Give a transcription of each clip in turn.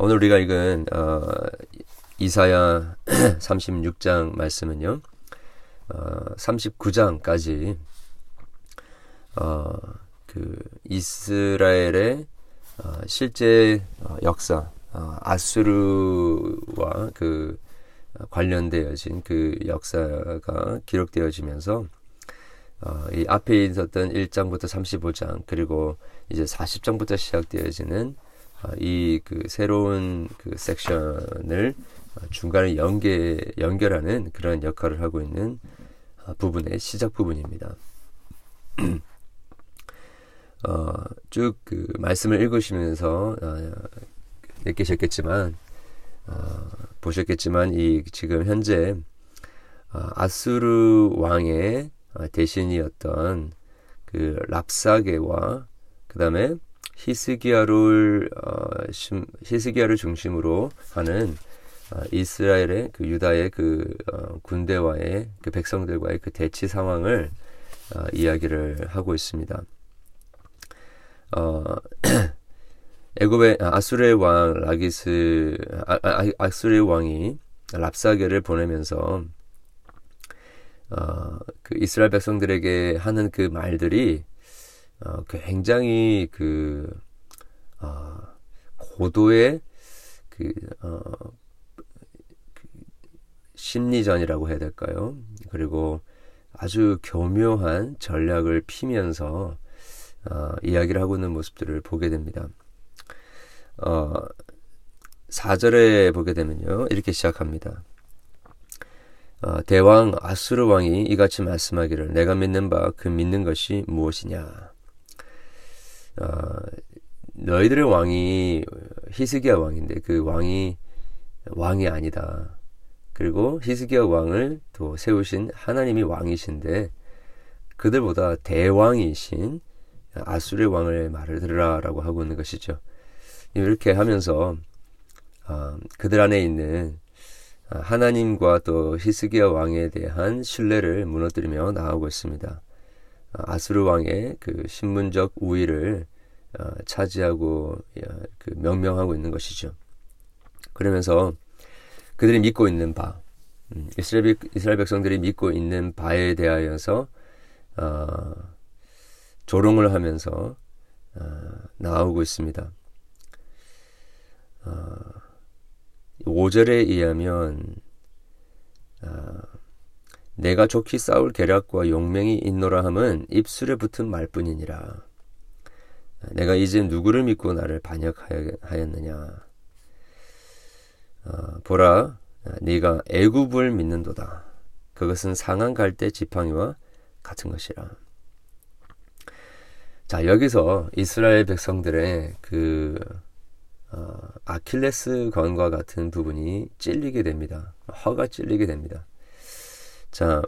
오늘 우리가 읽은 어, 이사야 36장 말씀은요. 어, 39장까지 어, 그 이스라엘의 어, 실제 어, 역사 어, 아수르와 그 관련되어진 그 역사가 기록되어지면서 어, 이 앞에 있었던 1장부터 35장 그리고 이제 40장부터 시작되어지는 어, 이 그 새로운 그 섹션을 중간에 연계 연결하는 그런 역할을 하고 있는 어, 부분의 시작 부분입니다. 어, 쭉 그 말씀을 읽으시면서 어, 느끼셨겠지만 어, 보셨겠지만 이 지금 현재 어, 아수르 왕의 어, 대신이었던 그 랍사게와 그 다음에 히스기야를 어, 히스기야를 중심으로 하는 어, 이스라엘의 그 유다의 그 어, 군대와의 그 백성들과의 그 대치 상황을 어, 이야기를 하고 있습니다. 어, 애굽의 아, 아수르의 왕 라기스 아, 아, 아 수르의 왕이 랍사게를 보내면서 어, 그 이스라엘 백성들에게 하는 그 말들이 어, 굉장히 그 어, 고도의 그, 어, 그 심리전이라고 해야 될까요? 그리고 아주 교묘한 전략을 피면서 어, 이야기를 하고 있는 모습들을 보게 됩니다. 어, 4절에 보게 되면요. 이렇게 시작합니다. 어, 대왕 아수르 왕이 이같이 말씀하기를 내가 믿는 바 그 믿는 것이 무엇이냐. 어, 너희들의 왕이 히스기야 왕인데 그 왕이 왕이 아니다. 그리고 히스기야 왕을 또 세우신 하나님이 왕이신데 그들보다 대왕이신 아수르 왕을 말을 들으라라고 하고 있는 것이죠. 이렇게 하면서 어, 그들 안에 있는 아, 하나님과 또 히스기야 왕에 대한 신뢰를 무너뜨리며 나오고 있습니다. 아, 아수르 왕의 그 신문적 우위를 어, 차지하고 그 명명하고 있는 것이죠. 그러면서 그들이 믿고 있는 바, 음, 이스라엘, 이스라엘 백성들이 믿고 있는 바에 대하여서 어, 조롱을 하면서 어, 나오고 있습니다. 어, 5절에 의하면 어, 내가 좋게 싸울 계략과 용맹이 있노라 함은 입술에 붙은 말뿐이니라. 내가 이제 누구를 믿고 나를 반역하였느냐. 어, 보라, 네가 애굽을 믿는도다. 그것은 상한 갈대 지팡이와 같은 것이라. 자 여기서 이스라엘 백성들의 그 어, 아킬레스 건과 같은 부분이 찔리게 됩니다. 허가 찔리게 됩니다. 자,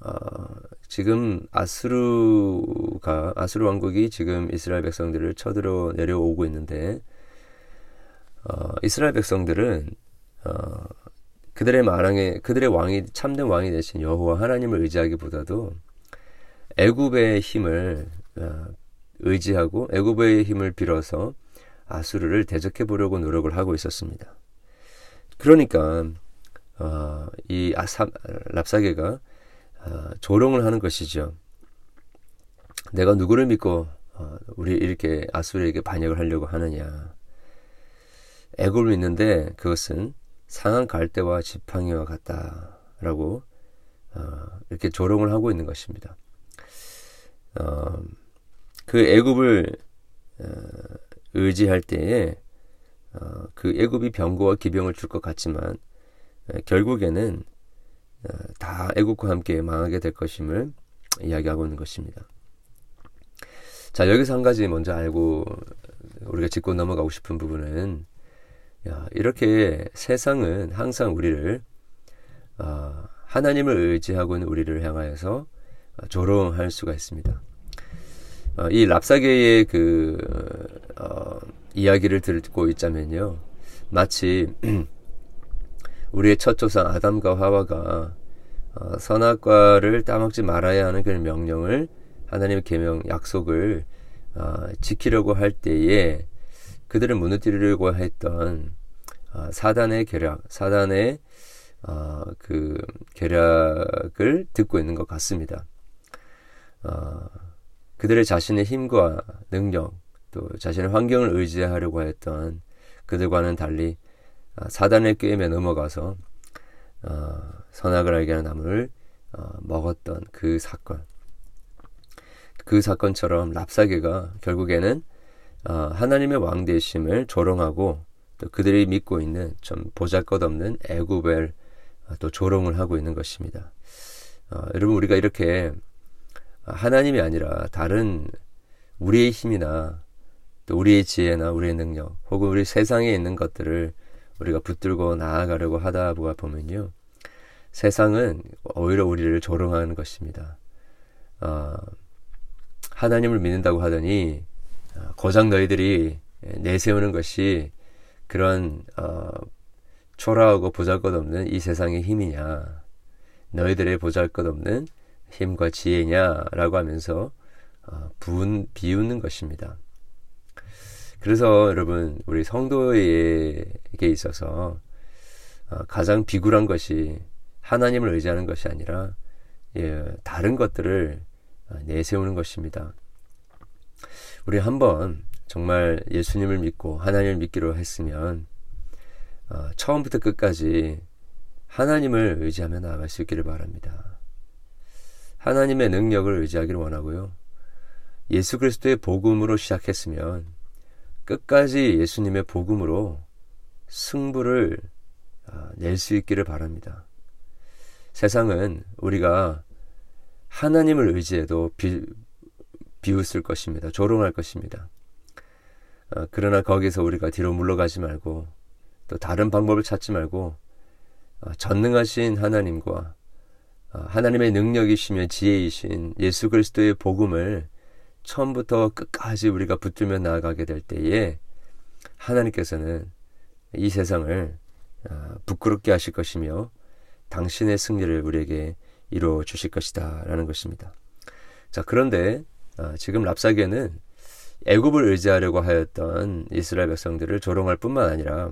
어, 지금 아수르가 아수르 왕국이 지금 이스라엘 백성들을 쳐들어 내려오고 있는데 어, 이스라엘 백성들은 어, 그들의 마랑에 그들의 왕이 참된 왕이 되신 여호와 하나님을 의지하기보다도 애굽의 힘을 어, 의지하고 애굽의 힘을 빌어서 아수르를 대적해 보려고 노력을 하고 있었습니다. 그러니까 어, 이 아사, 랍사게가 어, 조롱을 하는 것이죠. 내가 누구를 믿고 어, 우리 이렇게 아수르에게 반역을 하려고 하느냐. 애굽을 믿는데 그것은 상한 갈대와 지팡이와 같다라고 어, 이렇게 조롱을 하고 있는 것입니다. 어, 그 애굽을 어, 의지할 때에 어, 그 애굽이 병거와 기병을 줄 것 같지만 에, 결국에는 어, 다 애굽과 함께 망하게 될 것임을 이야기하고 있는 것입니다. 자 여기서 한 가지 먼저 알고 우리가 짚고 넘어가고 싶은 부분은 야, 이렇게 세상은 항상 우리를 어, 하나님을 의지하고 있는 우리를 향하여서 조롱할 수가 있습니다. 어, 이 랍사계의 그 어, 이야기를 듣고 있자면요, 마치 우리의 첫 조상 아담과 하와가 어, 선악과를 따먹지 말아야 하는 그런 명령을 하나님의 계명 약속을 어, 지키려고 할 때에 그들을 무너뜨리려고 했던 어, 사단의 계략, 사단의 어, 그 계략을 듣고 있는 것 같습니다. 어, 그들의 자신의 힘과 능력, 또 자신의 환경을 의지하려고 했던 그들과는 달리 어, 사단의 게임에 넘어가서 어, 선악을 알게 하는 나무를 어, 먹었던 그 사건. 그 사건처럼 랍사계가 결국에는 어, 하나님의 왕대심을 조롱하고 또 그들이 믿고 있는 좀 보잘것없는 애굽을 어, 또 조롱을 하고 있는 것입니다. 어, 여러분 우리가 이렇게 하나님이 아니라 다른 우리의 힘이나 또 우리의 지혜나 우리의 능력 혹은 우리 세상에 있는 것들을 우리가 붙들고 나아가려고 하다 보면요 세상은 오히려 우리를 조롱하는 것입니다. 어, 하나님을 믿는다고 하더니 어, 고작 너희들이 내세우는 것이 그런 어, 초라하고 보잘것없는 이 세상의 힘이냐 너희들의 보잘것없는 힘과 지혜냐라고 하면서 어, 부은, 비웃는 것입니다. 그래서 여러분 우리 성도에게 있어서 어, 가장 비굴한 것이 하나님을 의지하는 것이 아니라 예, 다른 것들을 어, 내세우는 것입니다. 우리 한번 정말 예수님을 믿고 하나님을 믿기로 했으면 어, 처음부터 끝까지 하나님을 의지하며 나아갈 수 있기를 바랍니다. 하나님의 능력을 의지하기를 원하고요. 예수 그리스도의 복음으로 시작했으면 끝까지 예수님의 복음으로 승부를 어, 낼수 있기를 바랍니다. 세상은 우리가 하나님을 의지해도 비, 비웃을 것입니다. 조롱할 것입니다. 어, 그러나 거기서 우리가 뒤로 물러가지 말고 또 다른 방법을 찾지 말고 어, 전능하신 하나님과 어, 하나님의 능력이시며 지혜이신 예수 그리스도의 복음을 처음부터 끝까지 우리가 붙들며 나아가게 될 때에 하나님께서는 이 세상을 어, 부끄럽게 하실 것이며 당신의 승리를 우리에게 이루어 주실 것이다 라는 것입니다. 자 그런데 어, 지금 랍사계는 애굽을 의지하려고 하였던 이스라엘 백성들을 조롱할 뿐만 아니라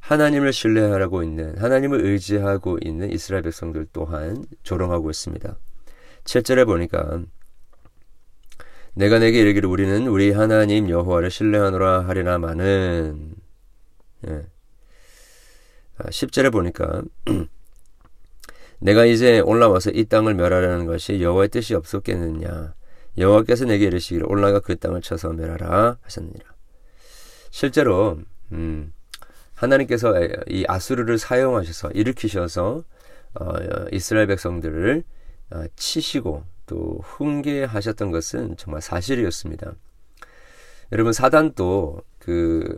하나님을 신뢰하고 있는 하나님을 의지하고 있는 이스라엘 백성들 또한 조롱하고 있습니다. 7절에 보니까 내가 내게 이르기를 우리는 우리 하나님 여호와를 신뢰하노라 하리나마는 예. 10절에 아, 보니까 내가 이제 올라와서 이 땅을 멸하려는 것이 여호와의 뜻이 없었겠느냐 여호와께서 내게 이르시기를 올라가 그 땅을 쳐서 멸하라 하셨느니라. 실제로 음, 하나님께서 이 아수르를 사용하셔서 일으키셔서 어, 이스라엘 백성들을 어, 치시고 또 훈계하셨던 것은 정말 사실이었습니다. 여러분 사단도 그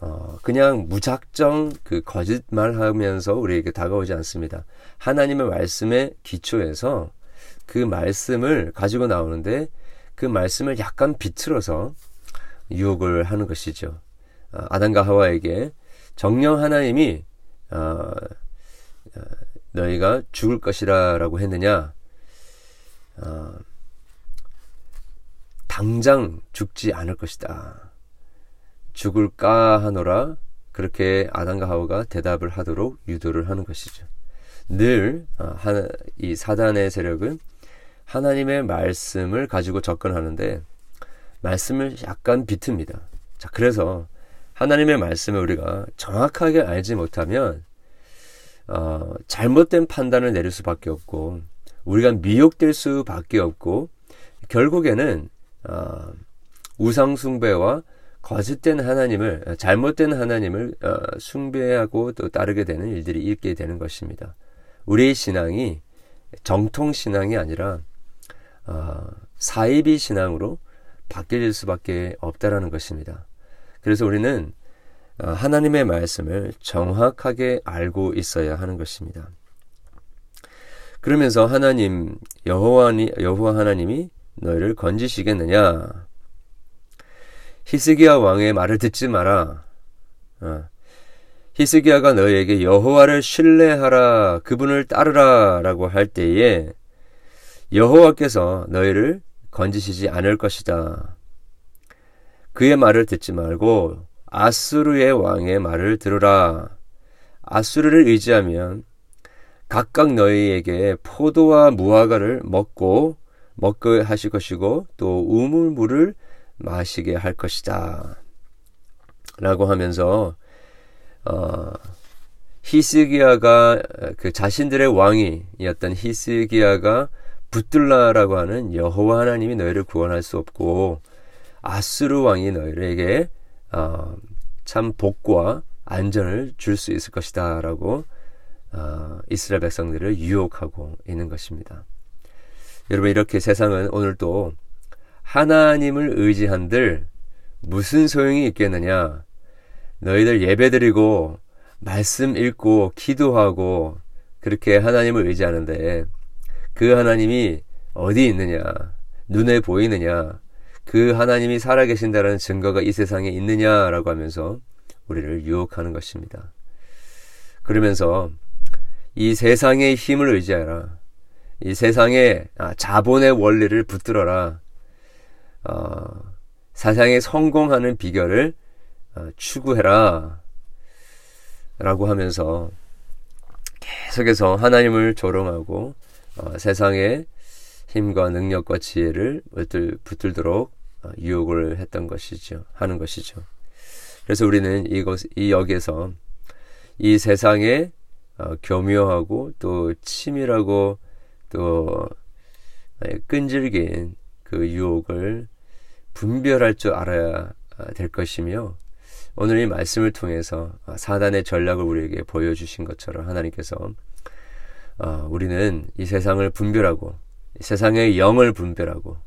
어, 그냥 무작정 그 거짓말하면서 우리에게 다가오지 않습니다. 하나님의 말씀에 기초해서 그 말씀을 가지고 나오는데 그 말씀을 약간 비틀어서 유혹을 하는 것이죠. 어, 아담과 하와에게 정령 하나님이 어, 어, 너희가 죽을 것이라라고 했느냐? 어, 당장 죽지 않을 것이다. 죽을까 하노라 그렇게 아담과 하와가 대답을 하도록 유도를 하는 것이죠. 늘이 어, 사단의 세력은 하나님의 말씀을 가지고 접근하는데 말씀을 약간 비틉니다. 자, 그래서 하나님의 말씀을 우리가 정확하게 알지 못하면 어, 잘못된 판단을 내릴 수밖에 없고 우리가 미혹될 수밖에 없고 결국에는 어, 우상 숭배와 거짓된 하나님을 잘못된 하나님을 어, 숭배하고 또 따르게 되는 일들이 있게 되는 것입니다. 우리의 신앙이 정통 신앙이 아니라 어, 사이비 신앙으로 바뀌어질 수밖에 없다라는 것입니다. 그래서 우리는 어, 하나님의 말씀을 정확하게 알고 있어야 하는 것입니다. 그러면서 하나님 여호와 여호와 하나님이 너희를 건지시겠느냐? 히스기야 왕의 말을 듣지 마라. 어. 히스기야가 너희에게 여호와를 신뢰하라, 그분을 따르라라고 할 때에 여호와께서 너희를 건지시지 않을 것이다. 그의 말을 듣지 말고 아수르의 왕의 말을 들으라. 아수르를 의지하면 각각 너희에게 포도와 무화과를 먹고 먹게 하실 것이고 또 우물물을 마시게 할 것이다. 라고 하면서 어, 히스기야가 그 자신들의 왕이었던 히스기야가 붙들라라고 하는 여호와 하나님이 너희를 구원할 수 없고 아스루 왕이 너희에게 어, 참 복과 안전을 줄 수 있을 것이다라고 어, 이스라엘 백성들을 유혹하고 있는 것입니다. 여러분 이렇게 세상은 오늘도 하나님을 의지한들 무슨 소용이 있겠느냐? 너희들 예배드리고 말씀 읽고 기도하고 그렇게 하나님을 의지하는데 그 하나님이 어디 있느냐? 눈에 보이느냐? 그 하나님이 살아계신다는 증거가 이 세상에 있느냐라고 하면서 우리를 유혹하는 것입니다. 그러면서 이 세상의 힘을 의지하라. 이 세상의 아, 자본의 원리를 붙들어라. 어, 세상에 성공하는 비결을 어, 추구해라. 라고 하면서 계속해서 하나님을 조롱하고 어, 세상의 힘과 능력과 지혜를 붙들, 붙들도록 어, 유혹을 했던 것이죠. 하는 것이죠. 그래서 우리는 이것, 이 역에서 이 세상에 어, 교묘하고 또 치밀하고 또 예, 끈질긴 그 유혹을 분별할 줄 알아야 될 것이며 오늘 이 말씀을 통해서 사단의 전략을 우리에게 보여주신 것처럼 하나님께서 어, 우리는 이 세상을 분별하고 이 세상의 영을 분별하고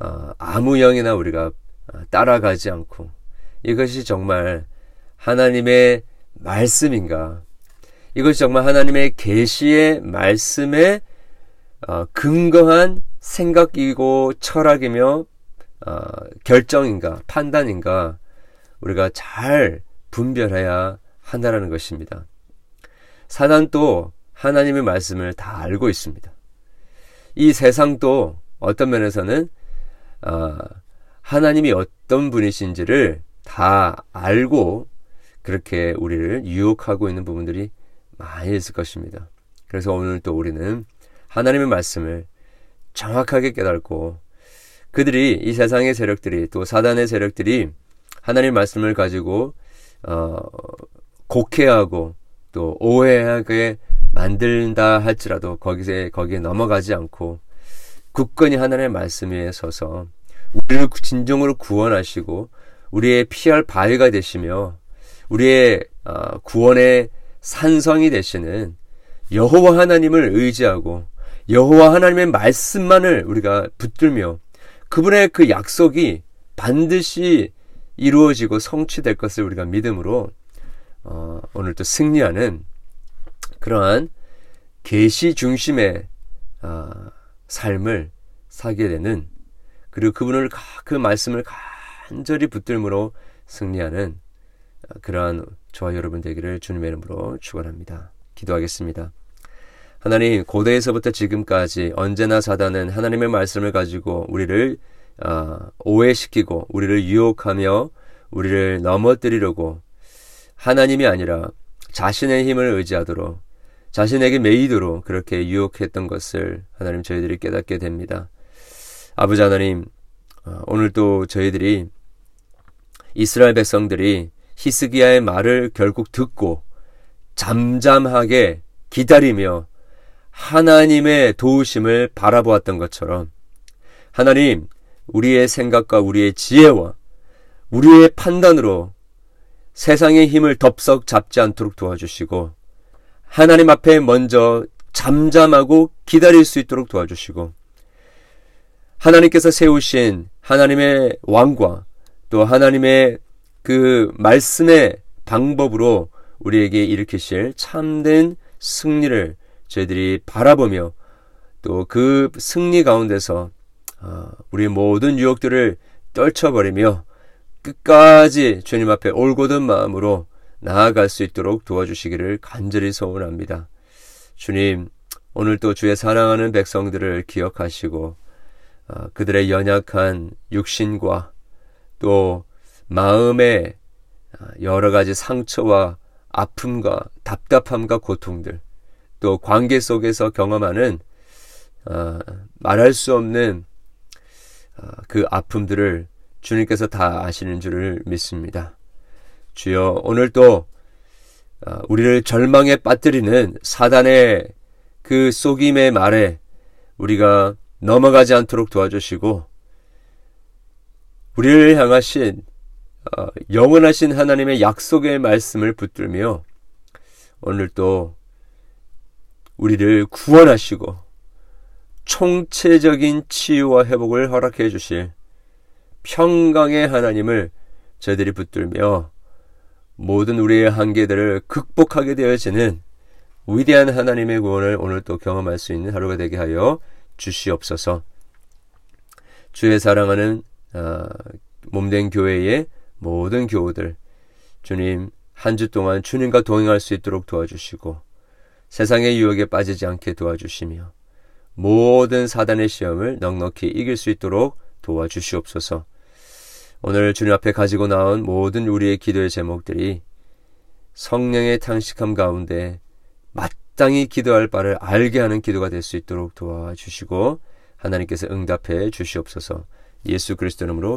어, 아무 영이나 우리가 어, 따라가지 않고 이것이 정말 하나님의 말씀인가 이것이 정말 하나님의 계시의 말씀에 어, 근거한 생각이고 철학이며 어, 결정인가 판단인가 우리가 잘 분별해야 한다라는 것입니다. 사단도 하나님의 말씀을 다 알고 있습니다. 이 세상도 어떤 면에서는 어, 하나님이 어떤 분이신지를 다 알고 그렇게 우리를 유혹하고 있는 부분들이 많이 있을 것입니다. 그래서 오늘 또 우리는 하나님의 말씀을 정확하게 깨닫고 그들이 이 세상의 세력들이 또 사단의 세력들이 하나님 말씀을 가지고 어, 곡해하고 또 오해하게 만든다 할지라도 거기에 거기에 넘어가지 않고 굳건히 하나님의 말씀 위에 서서 우리를 진정으로 구원하시고 우리의 피할 바위가 되시며 우리의 어, 구원의 산성이 되시는 여호와 하나님을 의지하고 여호와 하나님의 말씀만을 우리가 붙들며 그분의 그 약속이 반드시 이루어지고 성취될 것을 우리가 믿음으로 어, 오늘도 승리하는 그러한 계시 중심의 어, 삶을 사게 되는 그리고 그분을 그 말씀을 간절히 붙들므로 승리하는 어, 그러한 저와 여러분 되기를 주님의 이름으로 축원합니다. 기도하겠습니다. 하나님 고대에서부터 지금까지 언제나 사단은 하나님의 말씀을 가지고 우리를 어, 오해시키고 우리를 유혹하며 우리를 넘어뜨리려고 하나님이 아니라 자신의 힘을 의지하도록 자신에게 매이도록 그렇게 유혹했던 것을 하나님 저희들이 깨닫게 됩니다. 아버지 하나님 어, 오늘도 저희들이 이스라엘 백성들이 히스기야의 말을 결국 듣고 잠잠하게 기다리며 하나님의 도우심을 바라보았던 것처럼 하나님 우리의 생각과 우리의 지혜와 우리의 판단으로 세상의 힘을 덥석 잡지 않도록 도와주시고 하나님 앞에 먼저 잠잠하고 기다릴 수 있도록 도와주시고 하나님께서 세우신 하나님의 왕과 또 하나님의 그 말씀의 방법으로 우리에게 일으키실 참된 승리를 저희들이 바라보며 또 그 승리 가운데서 어, 우리 모든 유혹들을 떨쳐버리며 끝까지 주님 앞에 올곧은 마음으로 나아갈 수 있도록 도와주시기를 간절히 소원합니다. 주님, 오늘 또 주의 사랑하는 백성들을 기억하시고 어, 그들의 연약한 육신과 또 마음의 여러 가지 상처와 아픔과 답답함과 고통들 또 관계 속에서 경험하는 어, 말할 수 없는 어, 그 아픔들을 주님께서 다 아시는 줄을 믿습니다. 주여 오늘 또 어, 우리를 절망에 빠뜨리는 사단의 그 속임의 말에 우리가 넘어가지 않도록 도와주시고 우리를 향하신 어, 영원하신 하나님의 약속의 말씀을 붙들며 오늘 또 우리를 구원하시고 총체적인 치유와 회복을 허락해 주실 평강의 하나님을 저희들이 붙들며 모든 우리의 한계들을 극복하게 되어지는 위대한 하나님의 구원을 오늘 또 경험할 수 있는 하루가 되게 하여 주시옵소서. 주의 사랑하는 아, 몸된 교회의 모든 교우들 주님 한 주 동안 주님과 동행할 수 있도록 도와주시고 세상의 유혹에 빠지지 않게 도와주시며 모든 사단의 시험을 넉넉히 이길 수 있도록 도와주시옵소서. 오늘 주님 앞에 가지고 나온 모든 우리의 기도의 제목들이 성령의 탕식함 가운데 마땅히 기도할 바를 알게 하는 기도가 될 수 있도록 도와주시고 하나님께서 응답해 주시옵소서. 예수 그리스도 이름으로